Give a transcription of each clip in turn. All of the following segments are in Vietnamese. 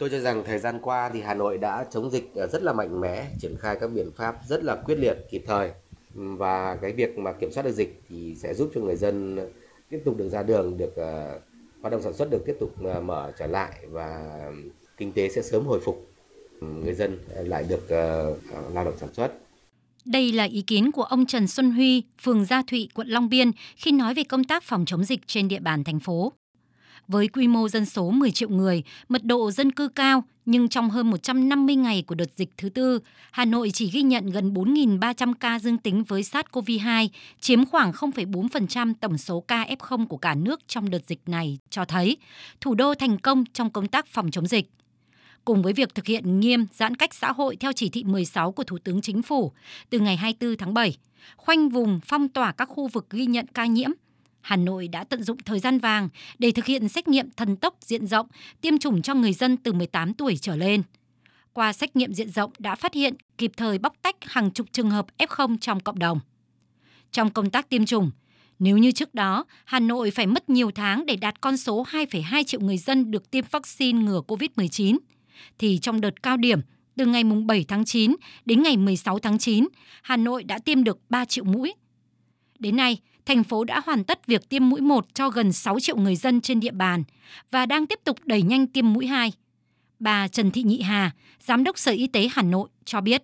Tôi cho rằng thời gian qua thì Hà Nội đã chống dịch ờ, rất là mạnh mẽ, triển khai các biện pháp rất là quyết liệt, kịp thời và cái việc mà kiểm soát được dịch thì sẽ giúp cho người dân tiếp tục được ra đường, được uh, hoạt động sản xuất được tiếp tục uh, mở trở lại và kinh tế sẽ sớm hồi phục, người dân lại được uh, lao động sản xuất. Đây là ý kiến của ông Trần Xuân Huy, phường Gia Thụy, quận Long Biên khi nói về công tác phòng chống dịch trên địa bàn thành phố. Với quy mô dân số 10 triệu người, mật độ dân cư cao, nhưng trong hơn 150 ngày của đợt dịch thứ tư, Hà Nội chỉ ghi nhận gần 4.300 ca dương tính với SARS-CoV-2, chiếm khoảng 0,4% tổng số ca F0 của cả nước trong đợt dịch này, cho thấy thủ đô thành công trong công tác phòng chống dịch cùng với việc thực hiện nghiêm giãn cách xã hội theo chỉ thị 16 của Thủ tướng Chính phủ từ ngày 24 tháng 7, khoanh vùng phong tỏa các khu vực ghi nhận ca nhiễm. Hà Nội đã tận dụng thời gian vàng để thực hiện xét nghiệm thần tốc diện rộng, tiêm chủng cho người dân từ 18 tuổi trở lên. Qua xét nghiệm diện rộng đã phát hiện kịp thời bóc tách hàng chục trường hợp F0 trong cộng đồng. Trong công tác tiêm chủng, nếu như trước đó, Hà Nội phải mất nhiều tháng để đạt con số 2,2 triệu người dân được tiêm vaccine ngừa COVID-19, thì trong đợt cao điểm từ ngày 7 tháng 9 đến ngày 16 tháng 9, Hà Nội đã tiêm được 3 triệu mũi. Đến nay, thành phố đã hoàn tất việc tiêm mũi 1 cho gần 6 triệu người dân trên địa bàn và đang tiếp tục đẩy nhanh tiêm mũi 2. Bà Trần Thị Nhị Hà, Giám đốc Sở Y tế Hà Nội cho biết.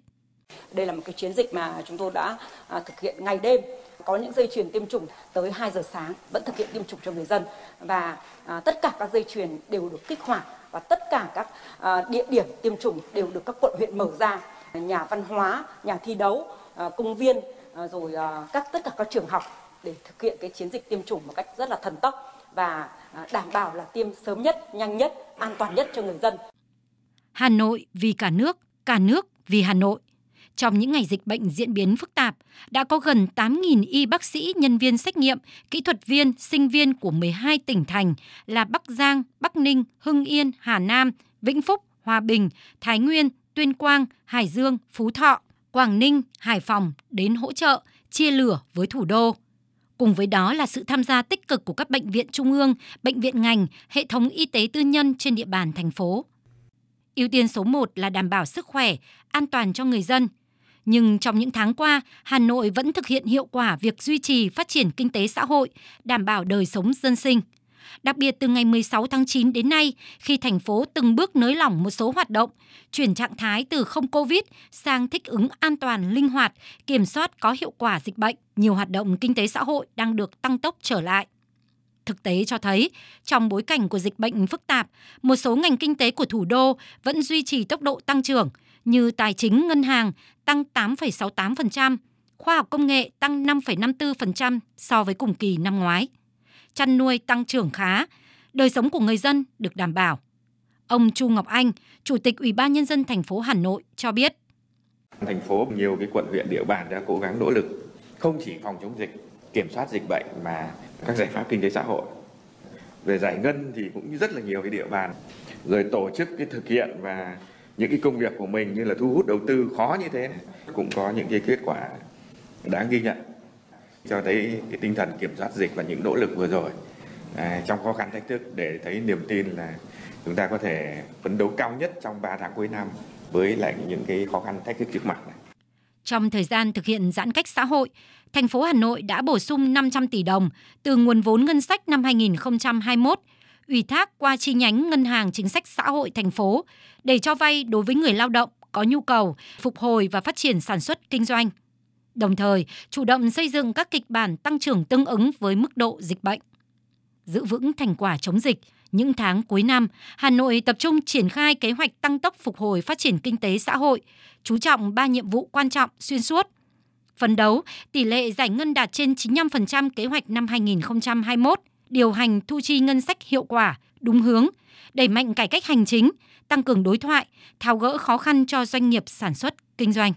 Đây là một cái chiến dịch mà chúng tôi đã à, thực hiện ngày đêm có những dây chuyền tiêm chủng tới 2 giờ sáng vẫn thực hiện tiêm chủng cho người dân và à, tất cả các dây chuyền đều được kích hoạt và tất cả các à, địa điểm tiêm chủng đều được các quận huyện mở ra nhà văn hóa nhà thi đấu à, công viên à, rồi à, các tất cả các trường học để thực hiện cái chiến dịch tiêm chủng một cách rất là thần tốc và à, đảm bảo là tiêm sớm nhất nhanh nhất an toàn nhất cho người dân Hà Nội vì cả nước cả nước vì Hà Nội trong những ngày dịch bệnh diễn biến phức tạp, đã có gần 8.000 y bác sĩ, nhân viên xét nghiệm, kỹ thuật viên, sinh viên của 12 tỉnh thành là Bắc Giang, Bắc Ninh, Hưng Yên, Hà Nam, Vĩnh Phúc, Hòa Bình, Thái Nguyên, Tuyên Quang, Hải Dương, Phú Thọ, Quảng Ninh, Hải Phòng đến hỗ trợ, chia lửa với thủ đô. Cùng với đó là sự tham gia tích cực của các bệnh viện trung ương, bệnh viện ngành, hệ thống y tế tư nhân trên địa bàn thành phố. Ưu tiên số 1 là đảm bảo sức khỏe, an toàn cho người dân – nhưng trong những tháng qua, Hà Nội vẫn thực hiện hiệu quả việc duy trì phát triển kinh tế xã hội, đảm bảo đời sống dân sinh. Đặc biệt từ ngày 16 tháng 9 đến nay, khi thành phố từng bước nới lỏng một số hoạt động, chuyển trạng thái từ không Covid sang thích ứng an toàn, linh hoạt, kiểm soát có hiệu quả dịch bệnh, nhiều hoạt động kinh tế xã hội đang được tăng tốc trở lại. Thực tế cho thấy, trong bối cảnh của dịch bệnh phức tạp, một số ngành kinh tế của thủ đô vẫn duy trì tốc độ tăng trưởng như tài chính ngân hàng tăng 8,68%, khoa học công nghệ tăng 5,54% so với cùng kỳ năm ngoái. Chăn nuôi tăng trưởng khá, đời sống của người dân được đảm bảo. Ông Chu Ngọc Anh, Chủ tịch Ủy ban nhân dân thành phố Hà Nội cho biết: Thành phố nhiều cái quận huyện địa bàn đã cố gắng nỗ lực không chỉ phòng chống dịch, kiểm soát dịch bệnh mà các giải pháp kinh tế xã hội. Về giải ngân thì cũng rất là nhiều cái địa bàn rồi tổ chức cái thực hiện và những cái công việc của mình như là thu hút đầu tư khó như thế cũng có những cái kết quả đáng ghi nhận cho thấy cái tinh thần kiểm soát dịch và những nỗ lực vừa rồi à, trong khó khăn thách thức để thấy niềm tin là chúng ta có thể phấn đấu cao nhất trong 3 tháng cuối năm với lại những cái khó khăn thách thức trước mặt này. Trong thời gian thực hiện giãn cách xã hội, thành phố Hà Nội đã bổ sung 500 tỷ đồng từ nguồn vốn ngân sách năm 2021 ủy thác qua chi nhánh Ngân hàng Chính sách Xã hội thành phố để cho vay đối với người lao động có nhu cầu phục hồi và phát triển sản xuất kinh doanh. Đồng thời, chủ động xây dựng các kịch bản tăng trưởng tương ứng với mức độ dịch bệnh. Giữ vững thành quả chống dịch, những tháng cuối năm, Hà Nội tập trung triển khai kế hoạch tăng tốc phục hồi phát triển kinh tế xã hội, chú trọng ba nhiệm vụ quan trọng xuyên suốt. Phấn đấu tỷ lệ giải ngân đạt trên 95% kế hoạch năm 2021, điều hành thu chi ngân sách hiệu quả, đúng hướng, đẩy mạnh cải cách hành chính, tăng cường đối thoại, tháo gỡ khó khăn cho doanh nghiệp sản xuất, kinh doanh.